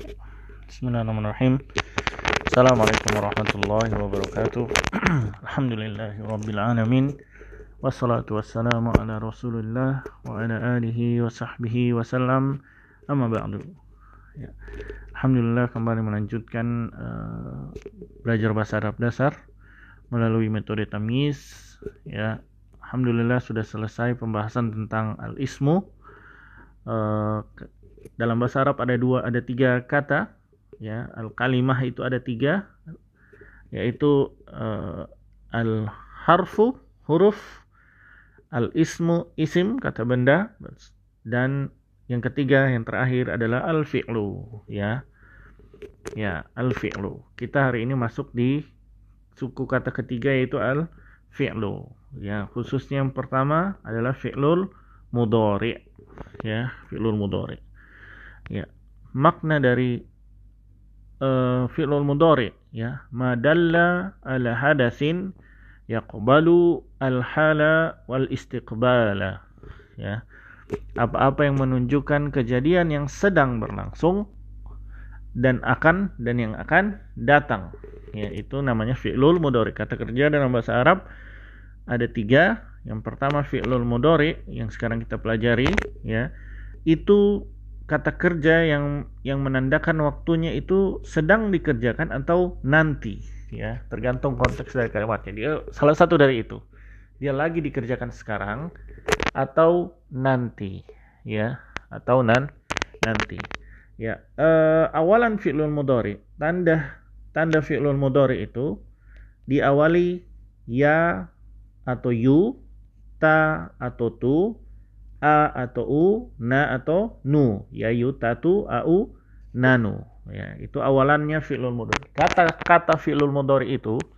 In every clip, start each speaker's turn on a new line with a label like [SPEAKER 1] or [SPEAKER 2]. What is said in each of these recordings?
[SPEAKER 1] Bismillahirrahmanirrahim. Assalamualaikum warahmatullahi wabarakatuh. Alhamdulillahi rabbil alamin. Wassalatu wassalamu ala Rasulillah wa ala alihi wa sahbihi wasallam. Amma ba'du. Ya. Alhamdulillah kembali melanjutkan uh, belajar bahasa Arab dasar melalui metode tamyiz ya. Alhamdulillah sudah selesai pembahasan tentang al-ismu. Uh, dalam bahasa Arab ada dua ada tiga kata ya. Al kalimah itu ada tiga yaitu uh, al harfu huruf al ismu isim kata benda dan yang ketiga yang terakhir adalah al fi'lu ya. Ya al fi'lu kita hari ini masuk di suku kata ketiga yaitu al fi'lu ya. Khususnya yang pertama adalah fi'lul mudhari ya. Fi'lul mudhari ya. Makna dari uh, fi'lul mudhari ya. Madalla ala hadasin yaqbalu al hala wal istiqbala ya. Apa-apa yang menunjukkan kejadian yang sedang berlangsung dan akan dan yang akan datang ya. Itu namanya fi'lul mudhari. Kata kerja dalam bahasa Arab ada tiga. Yang pertama fi'lul mudhari yang sekarang kita pelajari ya. Itu kata kerja yang yang menandakan waktunya itu sedang dikerjakan atau nanti ya. Tergantung konteks dari kalimatnya dia salah satu dari itu. Dia lagi dikerjakan sekarang atau nanti ya. Atau nan nanti. Ya uh, awalan fi'lul mudhari. Tanda tanda fi'lul mudhari itu diawali ya atau yu ta atau tu a atau u, na atau nu, ya yutatu, au, nanu. Ya, itu awalannya fi'lul mudhari. Kata-kata fi'lul mudhari itu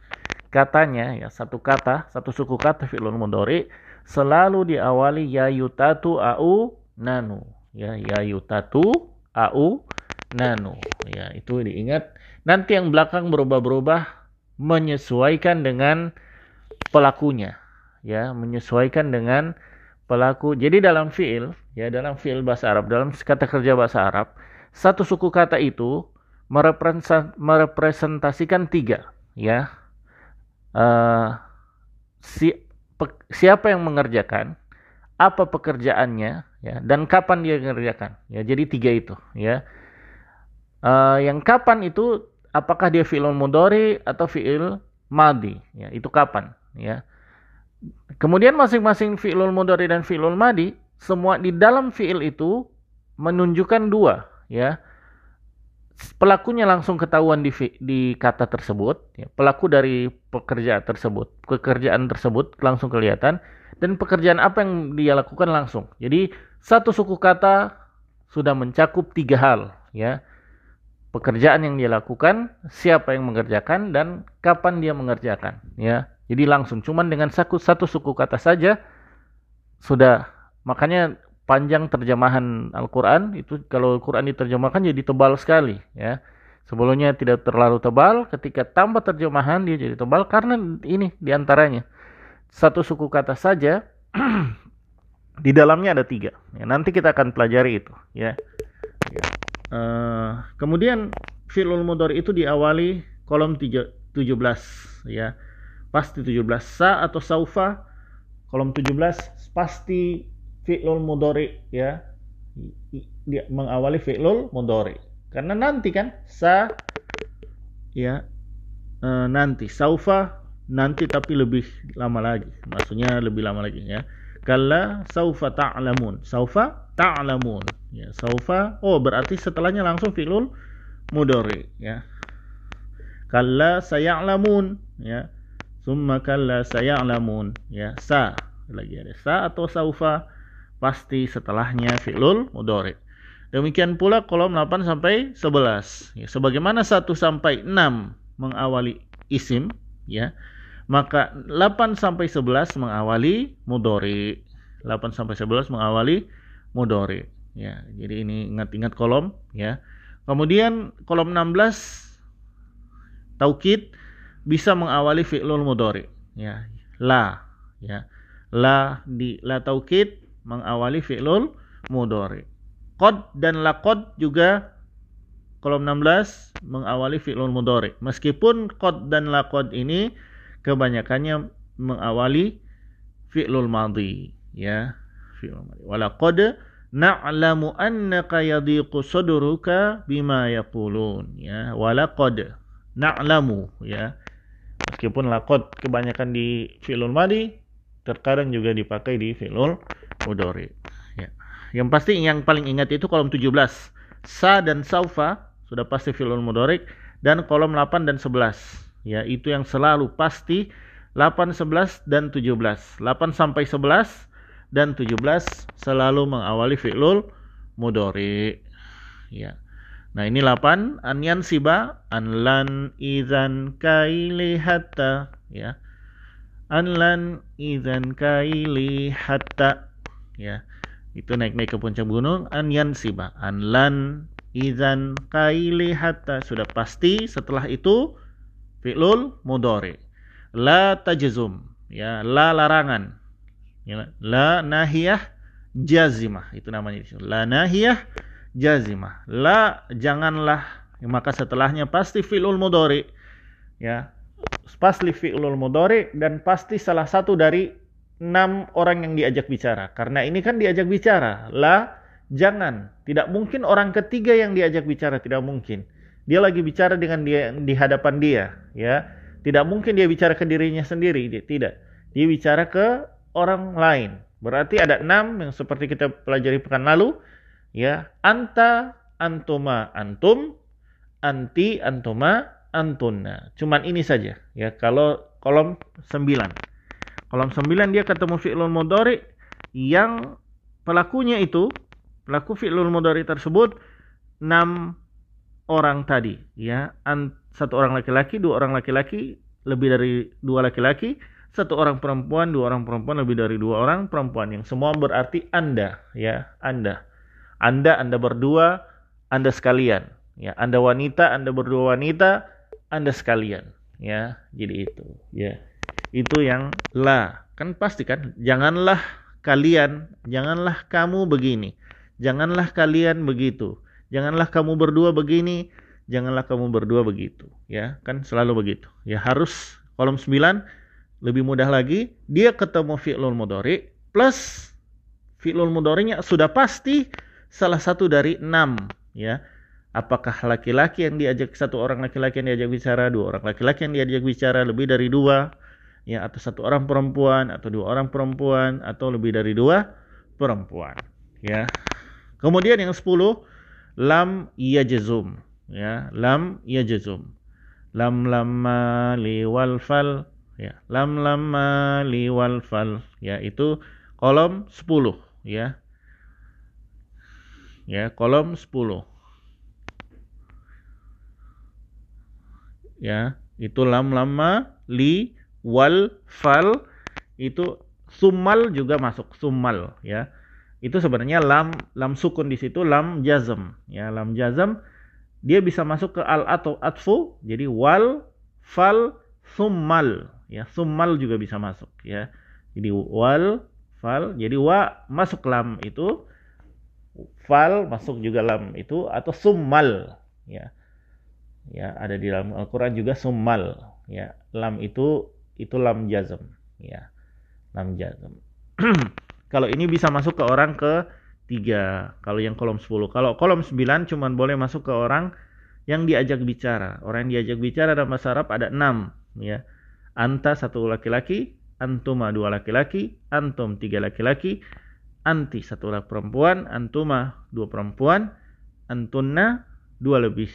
[SPEAKER 1] katanya ya satu kata, satu suku kata fi'lul mudhari selalu diawali ya yutatu, au, nanu. Ya, ya yutatu, au, nanu. Ya, itu diingat. Nanti yang belakang berubah-berubah menyesuaikan dengan pelakunya. Ya, menyesuaikan dengan pelaku. Jadi dalam fiil, ya dalam fiil bahasa Arab, dalam kata kerja bahasa Arab, satu suku kata itu merepresentasikan tiga, ya. Uh, si, pe, siapa yang mengerjakan, apa pekerjaannya, ya, dan kapan dia mengerjakan. Ya, jadi tiga itu, ya. Uh, yang kapan itu apakah dia fiil mudori atau fiil madi, ya, itu kapan, ya. Kemudian masing-masing fi'lul mudhari dan fi'lul madi semua di dalam fi'il itu menunjukkan dua ya. Pelakunya langsung ketahuan di di kata tersebut, ya. pelaku dari pekerjaan tersebut, pekerjaan tersebut langsung kelihatan dan pekerjaan apa yang dia lakukan langsung. Jadi satu suku kata sudah mencakup tiga hal ya. Pekerjaan yang dia lakukan, siapa yang mengerjakan dan kapan dia mengerjakan ya. Jadi langsung cuman dengan satu, satu suku kata saja sudah makanya panjang terjemahan Al-Qur'an itu kalau Al-Qur'an diterjemahkan jadi tebal sekali ya. Sebelumnya tidak terlalu tebal, ketika tambah terjemahan dia jadi tebal karena ini di antaranya satu suku kata saja di dalamnya ada tiga. Ya, nanti kita akan pelajari itu ya. ya. Uh, kemudian fi'lul mudhari itu diawali kolom 3, 17 ya pasti 17 sa atau saufa? Kolom 17 pasti fi'lul mudhari ya. Dia mengawali fi'lul mudhari. Karena nanti kan sa ya e, nanti. Saufa nanti tapi lebih lama lagi. Maksudnya lebih lama lagi ya. Kalla saufa ta'lamun. Saufa ta'lamun. Ya saufa oh berarti setelahnya langsung fi'lul mudhari ya. Kalla sayalamun ya Summa kalla saya'lamun. Ya, sa. Lagi ada sa atau saufa. Pasti setelahnya fi'lul mudhari. Demikian pula kolom 8 sampai 11. Ya, sebagaimana 1 sampai 6 mengawali isim, ya. Maka 8 sampai 11 mengawali mudhari. 8 sampai 11 mengawali mudhari. Ya, jadi ini ingat-ingat kolom, ya. Kemudian kolom 16 taukid bisa mengawali fi'lul mudhari. Ya. La. Ya. La di la taukid mengawali fi'lul mudhari. Qad dan laqad juga kolom 16 mengawali fi'lul mudhari. Meskipun qad dan laqad ini kebanyakannya mengawali fi'lul madhi. Ya. Fi'lul madhi. Walaqad na'lamu annaka yadhiqu sadruka bima yaqulun. Ya. Walaqad na'lamu. Ya meskipun laqad kebanyakan di fi'lul madhi terkadang juga dipakai di fi'lul mudhari ya. Yang pasti yang paling ingat itu kolom 17 sa dan saufa sudah pasti fi'lul mudhari dan kolom 8 dan 11 ya itu yang selalu pasti 8 11 dan 17 8 sampai 11 dan 17 selalu mengawali fi'lul mudhari. Ya. Nah, ini 8 anyan siba anlan idzan kaili hatta ya. Anlan idzan kaili hatta ya. Itu naik-naik ke puncak gunung. Anyan siba anlan idzan kaili hatta sudah pasti setelah itu fi'lul mudhari. La tajzum. Ya, la larangan. Ya, la nahiyah jazimah. Itu namanya la nahiyah jazimah. La janganlah. Maka setelahnya pasti fi'lul mudhari. Ya. Pasti fi'lul mudhari dan pasti salah satu dari enam orang yang diajak bicara. Karena ini kan diajak bicara. La jangan. Tidak mungkin orang ketiga yang diajak bicara. Tidak mungkin. Dia lagi bicara dengan dia di hadapan dia. Ya. Tidak mungkin dia bicara ke dirinya sendiri. Dia tidak. Dia bicara ke orang lain. Berarti ada enam yang seperti kita pelajari pekan lalu. Ya, anta, antuma, antum, anti, antuma, antuna. Cuman ini saja. Ya, kalau kolom sembilan. Kolom sembilan dia ketemu fi'lul mudhari yang pelakunya itu pelaku fi'lul mudhari tersebut enam orang tadi ya satu orang laki-laki dua orang laki-laki lebih dari dua laki-laki satu orang perempuan, dua orang perempuan, lebih dari dua orang perempuan yang semua berarti Anda, ya, Anda. Anda, Anda berdua, Anda sekalian, ya. Anda wanita, Anda berdua wanita, Anda sekalian, ya. Jadi itu, ya. Itu yang la. Kan pasti kan, janganlah kalian, janganlah kamu begini. Janganlah kalian begitu. Janganlah kamu berdua begini, janganlah kamu berdua begitu, ya. Kan selalu begitu. Ya harus kolom 9 lebih mudah lagi, dia ketemu fi'lul mudhari plus fi'lul mudharinya sudah pasti salah satu dari enam ya. Apakah laki-laki yang diajak satu orang laki-laki yang diajak bicara, dua orang laki-laki yang diajak bicara lebih dari dua ya atau satu orang perempuan atau dua orang perempuan atau lebih dari dua perempuan ya. Kemudian yang sepuluh lam yajzum ya, lam yajzum. Lam lamma li wal fal ya lam lam li wal fal ya itu kolom 10 ya ya kolom 10 ya itu lam lama li wal fal itu sumal juga masuk sumal ya. Itu sebenarnya lam lam sukun di situ lam jazm ya. Lam jazm dia bisa masuk ke al atau atfu jadi wal fal sumal ya. Summal juga bisa masuk ya. Jadi wal fal jadi wa masuk lam itu fal masuk juga lam itu atau summal ya. Ya ada di dalam Al-Qur'an juga summal ya. Lam itu itu lam jazm ya. Lam jazm. Kalau ini bisa masuk ke orang ke tiga kalau yang kolom 10 kalau kolom 9 cuman boleh masuk ke orang yang diajak bicara. Orang yang diajak bicara dalam bahasa Arab ada enam ya. Anta satu laki-laki, antuma dua laki-laki, antum tiga laki-laki, anti satu laki perempuan, antuma dua perempuan, antunna dua lebih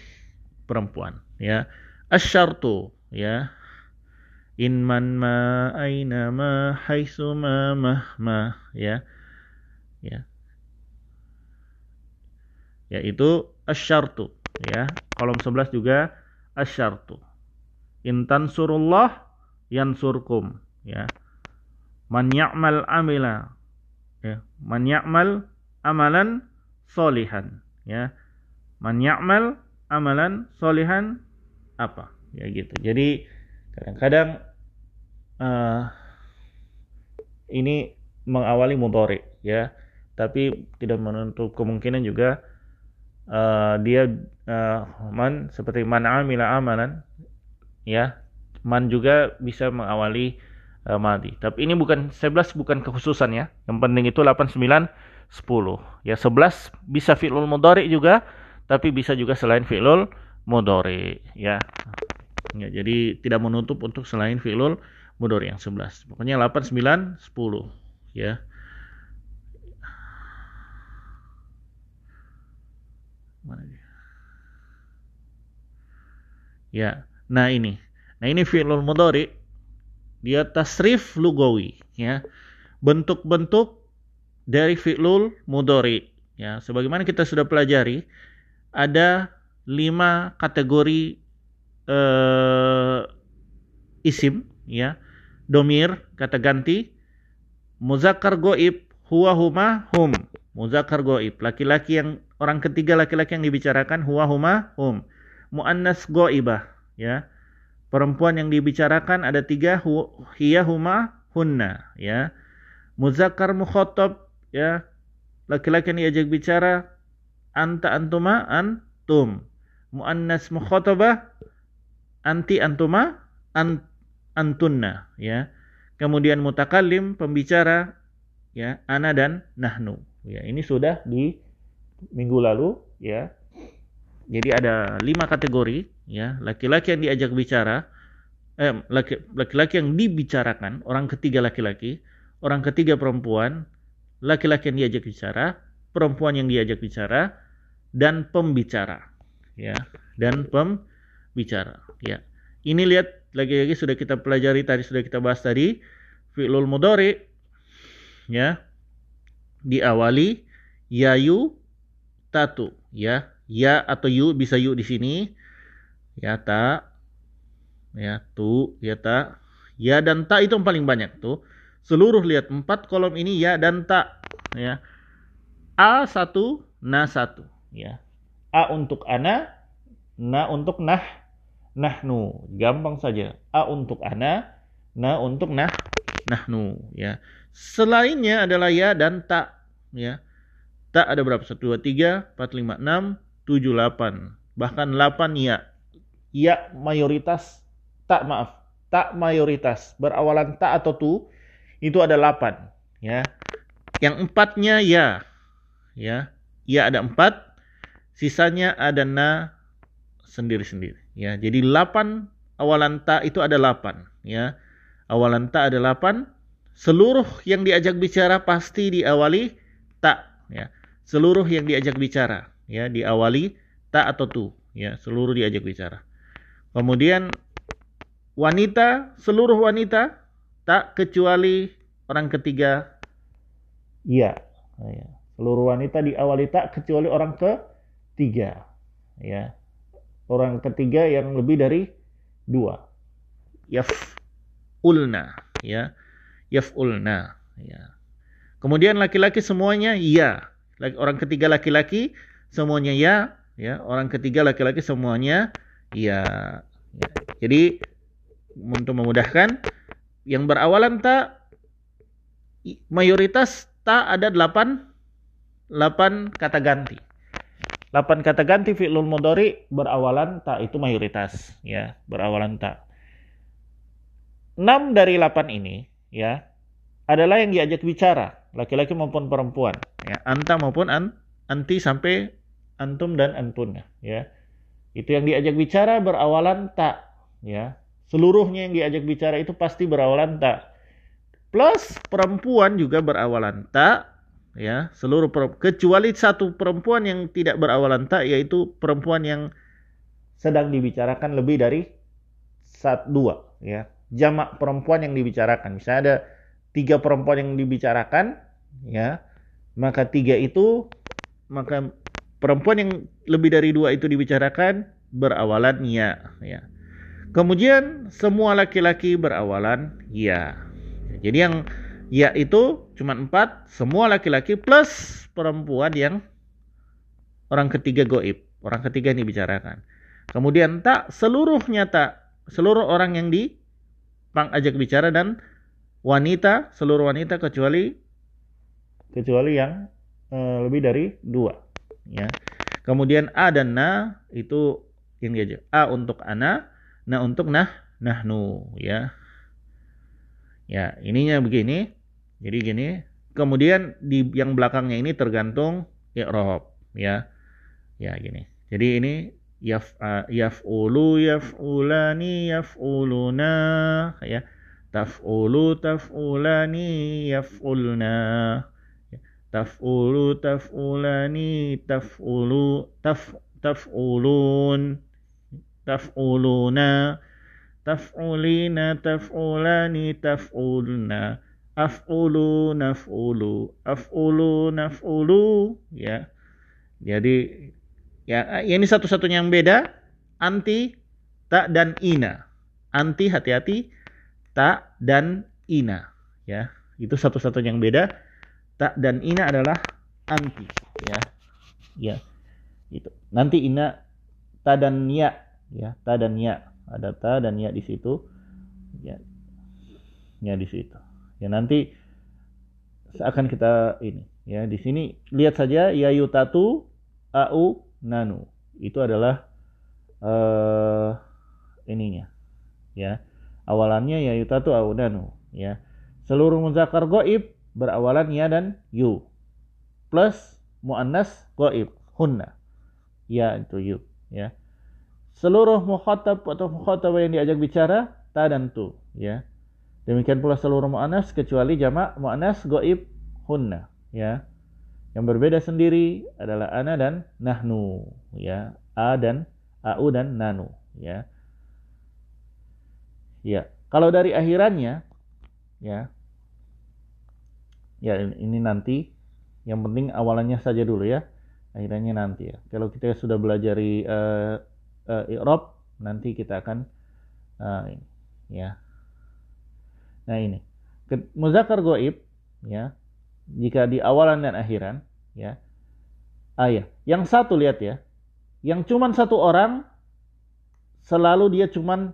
[SPEAKER 1] perempuan. Ya, asyartu ya. In man ma aina ma haisu ma ma ya. Ya. Yaitu asyartu ya. Kolom 11 juga asyartu. Intan surullah yansurkum ya man ya'mal amila ya. Man ya'mal amalan solihan. Ya. Man ya'mal amalan solihan apa? Ya gitu. Jadi kadang-kadang uh, ini mengawali mudhari ya. Tapi tidak menutup kemungkinan juga uh, dia uh, man seperti man amila amalan ya. Man juga bisa mengawali uh, madi tapi ini bukan 11 bukan kekhususan ya. Yang penting itu 8 9 10 ya 11 bisa fi'lul mudhari juga tapi bisa juga selain fi'lul mudhari ya. Ya jadi tidak menutup untuk selain fi'lul mudhari yang 11 pokoknya 8 9 10 ya. Mana dia? Ya, nah ini. Nah ini fi'lul mudhari dia tasrif lugawi ya. Bentuk-bentuk dari fi'lul mudhari ya. Sebagaimana kita sudah pelajari ada lima kategori uh, isim ya. Domir kata ganti muzakkar goib huwa huma hum muzakkar goib laki-laki yang orang ketiga laki-laki yang dibicarakan huwa huma hum. Muannas goibah ya. Perempuan yang dibicarakan ada tiga hu, hiya huma hunna ya. Muzakkar mukhotob ya. Laki-laki yang diajak bicara anta antuma antum. Muannas mukhotobah anti antuma an, antunna ya. Kemudian mutakallim pembicara ya ana dan nahnu ya ini sudah di minggu lalu ya. Jadi ada lima kategori ya, laki-laki yang diajak bicara, eh, laki-laki yang dibicarakan, orang ketiga laki-laki, orang ketiga perempuan, laki-laki yang diajak bicara, perempuan yang diajak bicara, dan pembicara. Ya, dan pembicara. Ya. Ini lihat lagi-lagi sudah kita pelajari tadi sudah kita bahas tadi fi'lul mudhari ya diawali yayu tatu. Ya ya atau yu bisa yu di sini ya ta. Ya tu. Ya ta. Ya dan ta itu yang paling banyak tuh. Seluruh lihat empat kolom ini ya dan ta. Ya. A satu na satu. Ya. A untuk ana na untuk nah nahnu. Gampang saja. A untuk ana na untuk nah nahnu. Ya. Selainnya adalah ya dan ta. Ya. Tak ada berapa? 1, 2, 3, 4, 5, 6, 7, 8. Bahkan 8 ya. Ya mayoritas. Tak maaf. Tak mayoritas. Berawalan tak atau tu. Itu ada 8. Ya. Yang empatnya ya. Ya. Ya ada 4. Sisanya ada na sendiri-sendiri. Ya. Jadi 8 awalan tak itu ada 8. Ya. Awalan tak ada 8. Seluruh yang diajak bicara pasti diawali tak ya seluruh yang diajak bicara ya diawali ta atau tu ya seluruh diajak bicara kemudian wanita seluruh wanita tak kecuali orang ketiga. Iya. Ya. seluruh wanita diawali tak kecuali orang ketiga. Ya orang ketiga yang lebih dari dua. Yaf ulna. Ya. Yaf ulna. Ya. Kemudian laki-laki semuanya ya. Orang ketiga laki-laki semuanya ya, ya. Orang ketiga laki-laki semuanya ya. Ya. Jadi untuk memudahkan yang berawalan tak mayoritas tak ada delapan delapan kata ganti. delapan kata ganti fi'lul mudhari berawalan tak itu mayoritas ya, berawalan tak. enam dari delapan ini ya adalah yang diajak bicara laki-laki maupun perempuan ya anta maupun an, anti sampai antum dan antun ya itu yang diajak bicara berawalan tak ya. Seluruhnya yang diajak bicara itu pasti berawalan tak. Plus perempuan juga berawalan tak ya. Seluruh kecuali satu perempuan yang tidak berawalan tak yaitu perempuan yang sedang dibicarakan lebih dari satu dua ya. Jamak perempuan yang dibicarakan. Misalnya ada tiga perempuan yang dibicarakan ya. Maka tiga itu maka perempuan yang lebih dari dua itu dibicarakan berawalan ya ya. Kemudian semua laki-laki berawalan ya. Jadi yang ya itu cuma empat semua laki-laki plus perempuan yang orang ketiga goib orang ketiga yang dibicarakan. Kemudian tak seluruhnya tak seluruh orang yang di pang ajak bicara dan wanita seluruh wanita kecuali kecuali yang e, lebih dari dua ya Kemudian a dan na itu ini aja. A untuk ana, na untuk nah, nahnu ya. Ya, ininya begini. Jadi gini. Kemudian di yang belakangnya ini tergantung i'rab ya. Ya gini. Jadi ini yaf yaf'ulu yaf'ulani yaf'uluna ya. Taf'ulu taf'ulani yaf'ulna. Taf'ulu taf'ulani taf'ulu taf taf'ulun. Taf'uluna taf'ulina taf'ulani taf'ulna. Af'ulu naf'ulu. Af'ulu naf'ulu. Ya. Jadi ya ini satu-satunya yang beda. Anti tak dan ina. Anti hati-hati. Tak dan ina. Ya. Itu satu-satunya yang beda tak dan ina adalah anti. Ya. Ya. Itu nanti ina ta dan ya. Ya ta dan ya. Ada ta dan ya di situ. Ya. Ya di situ. Ya nanti akan kita ini. Ya di sini lihat saja ya yutatu au nanu itu adalah uh, ininya. Ya. Awalannya ya yutatu au nanu ya. Seluruh muzakkar goib berawalan ya dan yu. Plus muannas goib hunna. Ya itu yu ya. Seluruh mukhatab atau mukhatab yang diajak bicara ta dan tu ya. Demikian pula seluruh muannas kecuali jamak muannas goib hunna ya. Yang berbeda sendiri adalah ana dan nahnu ya. A dan au dan nanu ya. Ya kalau dari akhirannya ya ya ini nanti. Yang penting awalannya saja dulu ya. Akhirannya nanti ya. Kalau kita sudah belajar uh, uh, i'rab nanti kita akan uh, ini ya. Nah ini. Muzakkar goib ya. Jika di awalan dan akhiran ya. Ah ya. Yang satu lihat ya. Yang cuman satu orang selalu dia cuman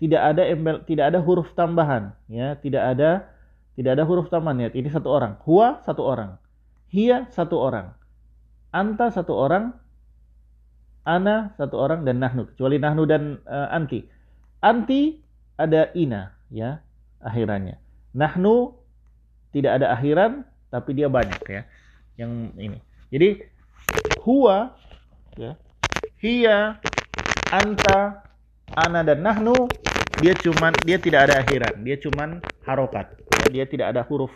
[SPEAKER 1] tidak ada embel tidak ada huruf tambahan ya. Tidak ada tidak ada huruf tambahan ya ini satu orang. Huwa satu orang. Hia satu orang. Anta satu orang. Ana satu orang. Dan nahnu. Kecuali nahnu dan uh, anti anti ada ina ya akhirannya. Nahnu tidak ada akhiran tapi dia banyak ya. Yang ini. Jadi huwa ya. Hia anta ana dan nahnu dia cuman dia tidak ada akhiran dia cuman harokat. Dia tidak ada huruf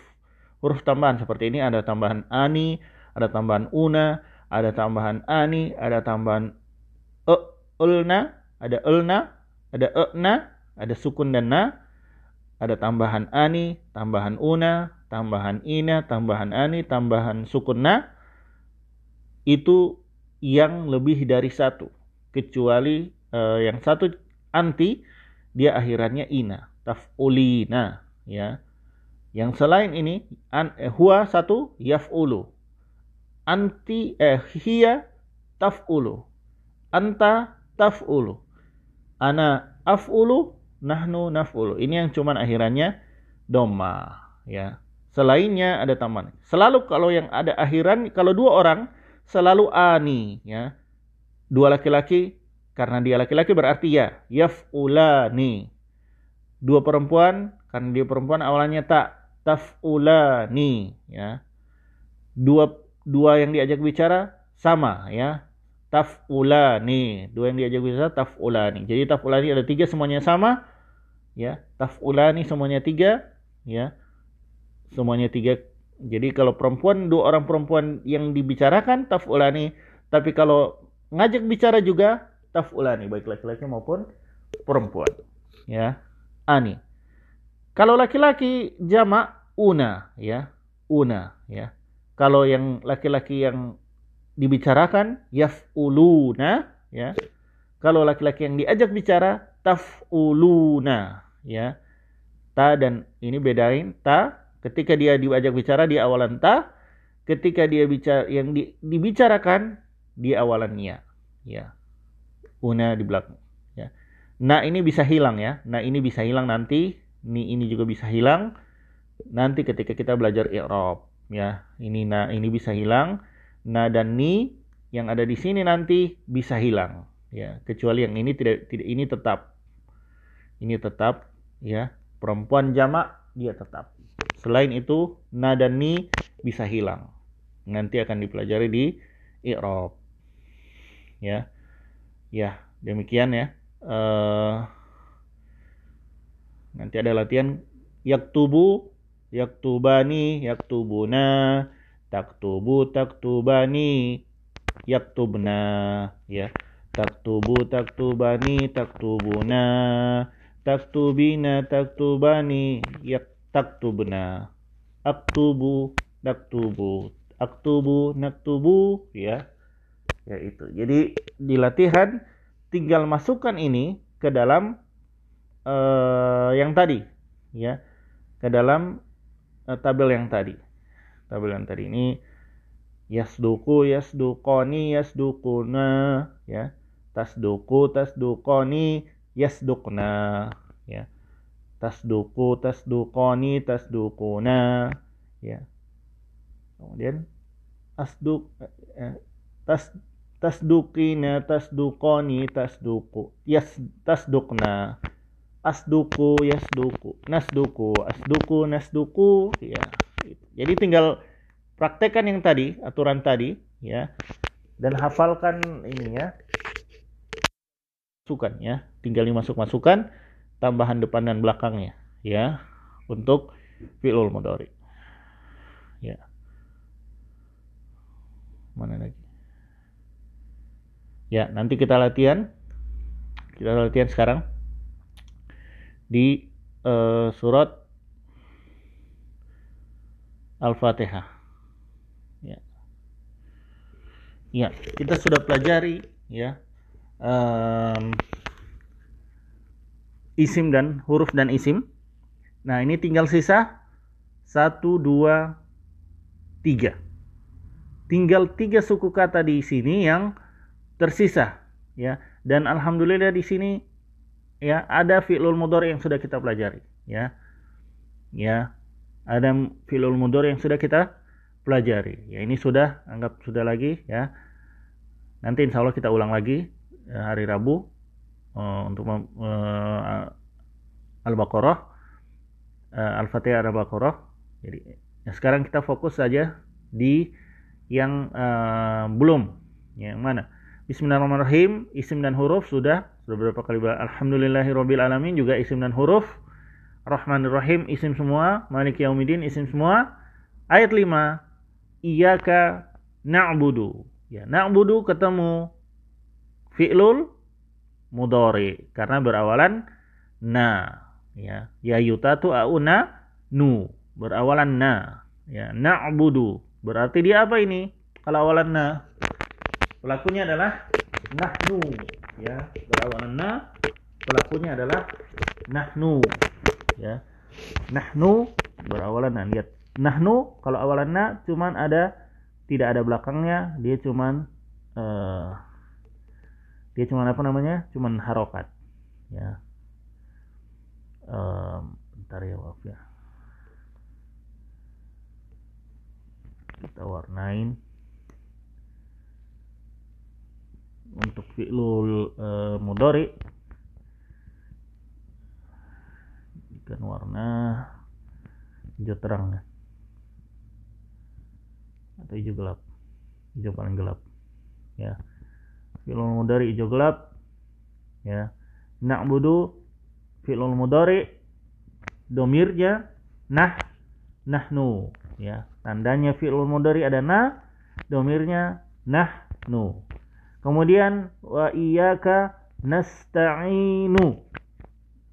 [SPEAKER 1] huruf tambahan seperti ini. Ada tambahan ani ada tambahan una ada tambahan ani, ada tambahan e, ulna, ada ulna, ada e'na, ada sukun dan na, ada tambahan ani, tambahan una, tambahan ina, tambahan ani, tambahan sukun na, itu yang lebih dari satu. Kecuali uh, yang satu anti, dia akhirannya ina, taf'ulina, ya. Yang selain ini, an, eh, huwa satu, yaf'ulu. Anti eh hiya taf'ulu. Anta taf'ulu. Ana af'ulu nahnu naf'ulu. Ini yang cuman akhirannya doma ya. Selainnya ada tambahan. Selalu kalau yang ada akhiran kalau dua orang selalu ani ya. Dua laki-laki karena dia laki-laki berarti ya yaf'ulani. Dua perempuan karena dia perempuan awalnya tak taf'ulani ya. Dua dua yang diajak bicara sama ya. Tafulani. Dua yang diajak bicara tafulani. Jadi tafulani ada tiga semuanya sama ya. Tafulani semuanya tiga ya. Semuanya tiga. Jadi kalau perempuan dua orang perempuan yang dibicarakan tafulani. Tapi kalau ngajak bicara juga tafulani baik laki-laki maupun perempuan. Ya. Ani kalau laki-laki jamak una ya. Una ya. Kalau yang laki-laki yang dibicarakan yaf'uluna ya. Kalau laki-laki yang diajak bicara taf'uluna ya. Ta dan ini bedain ta. Ketika dia diajak bicara di awalan ta, ketika dia bicara yang di, dibicarakan di awalannya ya. Una di belakang. Ya. Nah, ini bisa hilang ya. Nah, ini bisa hilang nanti. Ini ini juga bisa hilang nanti ketika kita belajar i'rab ya. Ini na ini bisa hilang. Na dan ni yang ada di sini nanti bisa hilang ya. Kecuali yang ini tidak tidak ini tetap. Ini tetap ya. Perempuan jamak dia tetap. Selain itu na dan ni bisa hilang. Nanti akan dipelajari di i'rab ya ya demikian ya. Uh, nanti ada latihan. Yaktubu yaktubani yaktubuna taktubu taktubani yaktubna. Ya taktubu taktubani taktubuna taktubina taktubani yak taktubna. Aktubu naktubu aktubu naktubu. Ya ya itu. Jadi di latihan tinggal masukkan ini ke dalam uh, yang tadi. Ya ke dalam uh, tabel yang tadi. Tabel yang tadi ini yasduku yasdukoni yasdukuna. Ya tasduku tasdukoni yasdukna. Ya tasduku tasdukoni tasdukuna. Ya. Kemudian asduk eh, tas tasdukina tasdukoni tasduku yas tasdukna asduku yasduku nasduku asduku nasduku ya jadi tinggal praktekkan yang tadi, aturan tadi, ya, dan hafalkan ini ya, masukan ya, tinggal dimasuk masukan tambahan depan dan belakangnya, ya, untuk fi'lul mudhari. Ya. Mana lagi? Ya, nanti kita latihan. Kita latihan sekarang di uh, surat Al-Fatihah. Ya, kita sudah pelajari ya um, isim dan huruf dan isim. Nah, ini tinggal sisa satu, dua, tiga. Tinggal tiga suku kata di sini yang tersisa ya. Dan alhamdulillah di sini ya ada fi'lul mudhari yang sudah kita pelajari ya. Ya, ada fi'lul mudhari yang sudah kita pelajari. Ya ini sudah anggap sudah lagi ya. Nanti insya Allah kita ulang lagi ya, hari Rabu uh, untuk uh, Al-Baqarah, uh, Al-Fatihah Al-Baqarah. Jadi ya sekarang kita fokus saja di yang uh, belum. Yang mana? Bismillahirrahmanirrahim, isim dan huruf sudah sudah berapa kali Alhamdulillahirabbil alamin juga isim dan huruf. Rahmanirrahim isim semua, Malik Yaumidin isim semua. Ayat 5 iyyaka na'budu. Ya, na'budu ketemu fi'lul mudhari karena berawalan na. Ya, ya yutatu auna nu berawalan na. Ya, na'budu. Berarti dia apa ini? Kalau awalan na. Pelakunya adalah nahnu. Ya, berawalan na. Pelakunya adalah nahnu. Ya. Nahnu berawalan na. Lihat nahnu kalau awalan na cuman ada tidak ada belakangnya dia cuman uh, dia cuman apa namanya cuman harokat ya um, bentar ya maaf ya kita warnain untuk fi'lul uh, mudori ikan warna hijau terang. Ya atau hijau gelap. Hijau paling gelap. Ya. Fi'lul mudari hijau gelap. Ya. Na'budu fi'lul mudari domirnya nah. Nahnu. Ya. Tandanya fi'lul mudari ada na domirnya nahnu kemudian wa iyyaka nasta'inu.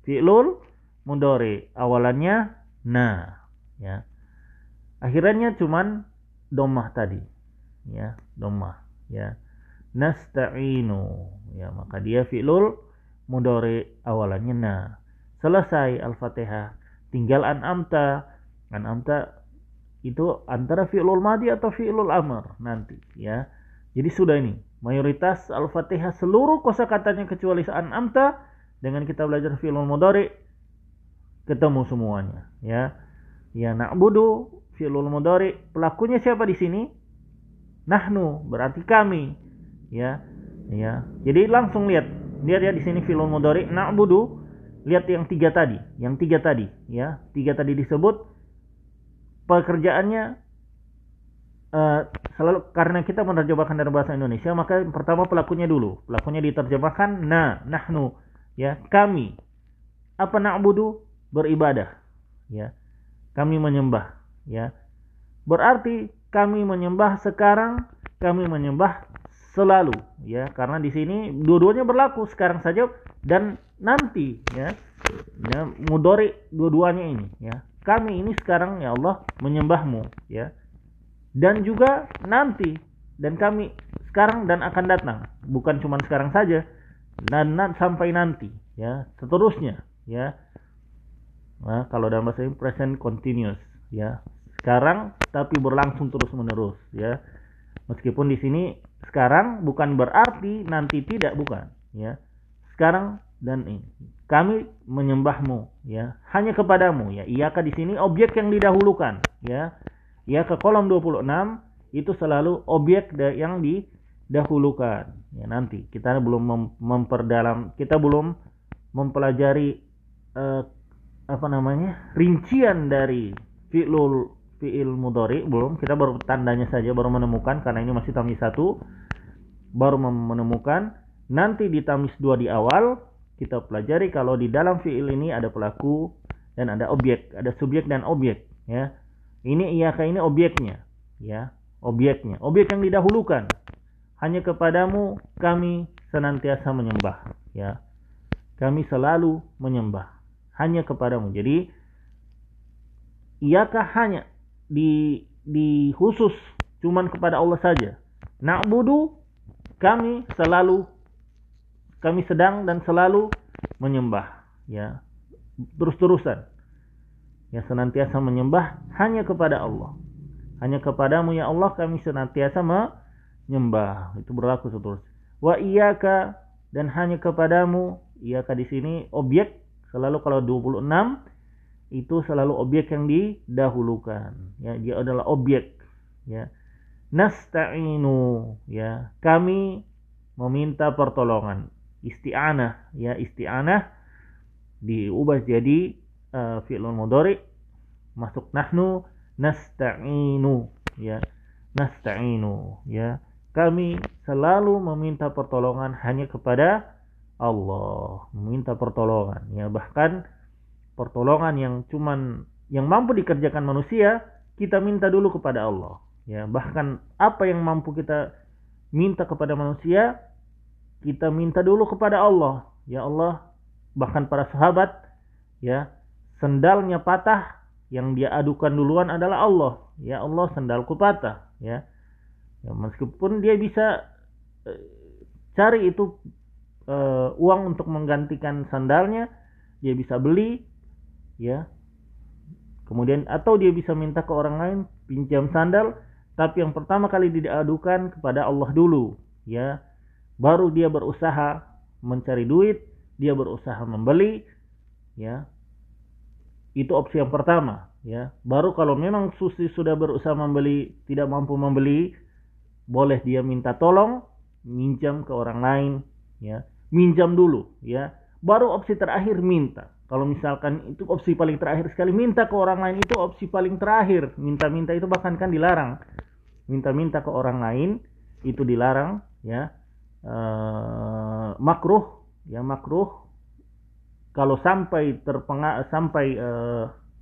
[SPEAKER 1] Fi'lul mudari awalannya na. Ya. Akhirannya cuman domah tadi. Ya domah ya. Nasta'inu. Ya maka dia fi'lul mudore awalannya na. Selesai al-fatihah. Tinggal an'amta. An'amta itu antara fi'lul madi atau fi'lul amr nanti. Ya. Jadi sudah ini mayoritas al-fatihah seluruh kosakatanya kecuali an'amta dengan kita belajar fi'lul mudore ketemu semuanya ya. Ya na'budu fi'lul mudhari pelakunya siapa di sini? Nahnu berarti kami ya. Ya jadi langsung lihat lihat ya di sini fi'il mudhari na'budu lihat yang tiga tadi yang tiga tadi ya. Tiga tadi disebut pekerjaannya uh, selalu karena kita menerjemahkan dari bahasa Indonesia maka pertama pelakunya dulu. Pelakunya diterjemahkan na nahnu. Ya kami. Apa na'budu? Beribadah. Ya kami menyembah. Ya berarti kami menyembah sekarang kami menyembah selalu. Ya karena di sini dua-duanya berlaku sekarang saja dan nanti ya ya mudori dua-duanya ini. Ya kami ini sekarang ya Allah menyembahmu. Ya dan juga nanti. Dan kami sekarang dan akan datang. Bukan cuma sekarang saja. Dan sampai nanti. Ya seterusnya. Ya. Nah, kalau dalam bahasa ini present continuous. Ya. Sekarang tapi berlangsung terus menerus ya. Meskipun di sini sekarang bukan berarti nanti tidak bukan. Ya. Sekarang dan ini. Kami menyembahmu. Ya. Hanya kepadamu. Ya. Iyakah di sini objek yang didahulukan? Ya ya ke kolom 26 itu selalu objek yang didahulukan. Ya nanti kita belum memperdalam kita belum mempelajari uh, apa namanya rincian dari fi'lul fi'il mudhari belum. Kita baru tandanya saja baru menemukan karena ini masih tamis satu baru menemukan. Nanti di tamis dua di awal kita pelajari kalau di dalam fi'il ini ada pelaku dan ada objek ada subjek dan objek ya ini iya ini objeknya. Ya objeknya. Objek yang didahulukan. Hanya kepadamu kami senantiasa menyembah. Ya kami selalu menyembah. Hanya kepadamu. Jadi iakah hanya di di khusus cuman kepada Allah saja. Na'budu kami selalu kami sedang dan selalu menyembah. Ya terus-terusan ya senantiasa menyembah hanya kepada Allah hanya kepadamu ya Allah kami senantiasa menyembah itu berlaku seterusnya wa iyyaka dan hanya kepadamu iyyaka di sini objek Selalu kalau 26 itu selalu objek yang didahulukan. Ya, dia adalah objek. Ya. Nasta'inu ya. Kami meminta pertolongan. Isti'anah ya, isti'anah diubah jadi uh, fi'lun mudhari masuk nahnu nasta'inu ya. Nasta'inu ya. Kami selalu meminta pertolongan hanya kepada Allah meminta pertolongan ya bahkan pertolongan yang cuman yang mampu dikerjakan manusia kita minta dulu kepada Allah ya bahkan apa yang mampu kita minta kepada manusia kita minta dulu kepada Allah ya Allah bahkan para sahabat ya sendalnya patah yang dia adukan duluan adalah Allah. Ya Allah sendalku patah ya, ya meskipun dia bisa eh, cari itu uh, uang untuk menggantikan sandalnya dia bisa beli ya. Kemudian atau dia bisa minta ke orang lain pinjam sandal tapi yang pertama kali diadukan kepada Allah dulu ya. Baru dia berusaha mencari duit dia berusaha membeli ya itu opsi yang pertama ya. Baru kalau memang Susi sudah berusaha membeli tidak mampu membeli boleh dia minta tolong minjam ke orang lain ya. Minjam dulu ya. Baru opsi terakhir minta. Kalau misalkan itu opsi paling terakhir sekali minta ke orang lain itu opsi paling terakhir. Minta-minta itu bahkan kan dilarang. Minta-minta ke orang lain itu dilarang ya. E, makruh ya makruh kalau sampai terpengaruh sampai e,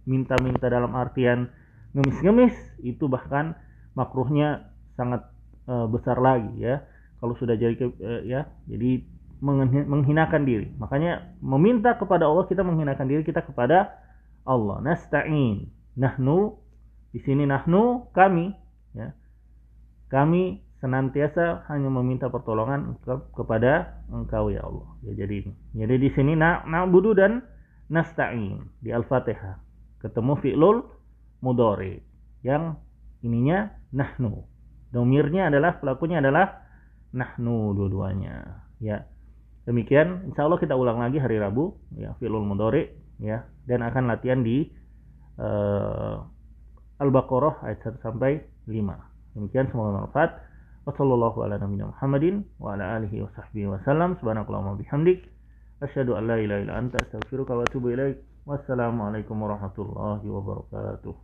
[SPEAKER 1] minta-minta dalam artian ngemis-ngemis itu bahkan makruhnya sangat e, besar lagi ya kalau sudah jadi e, ya jadi menghinakan diri. Makanya meminta kepada Allah kita menghinakan diri kita kepada Allah. Nasta'in. Nahnu di sini nahnu kami ya. Kami senantiasa hanya meminta pertolongan kepada Engkau ya Allah. Ya jadi ini. Jadi di sini na na'budu dan nasta'in di Al-Fatihah. Ketemu fi'lul mudhari yang ininya nahnu. Domirnya adalah pelakunya adalah nahnu dua-duanya. Ya. Demikian, insya Allah kita ulang lagi hari Rabu, ya, filul mudore, ya, dan akan latihan di uh, Al-Baqarah ayat 1 sampai 5. Demikian semoga bermanfaat. Wassallallahu ala nabiyina Muhammadin wa ala alihi wa sahbihi wa sallam. Subhanakallahumma bihamdik. Asyhadu an la ilaha illa anta astaghfiruka wa atubu ilaik. Wassalamualaikum warahmatullahi wabarakatuh.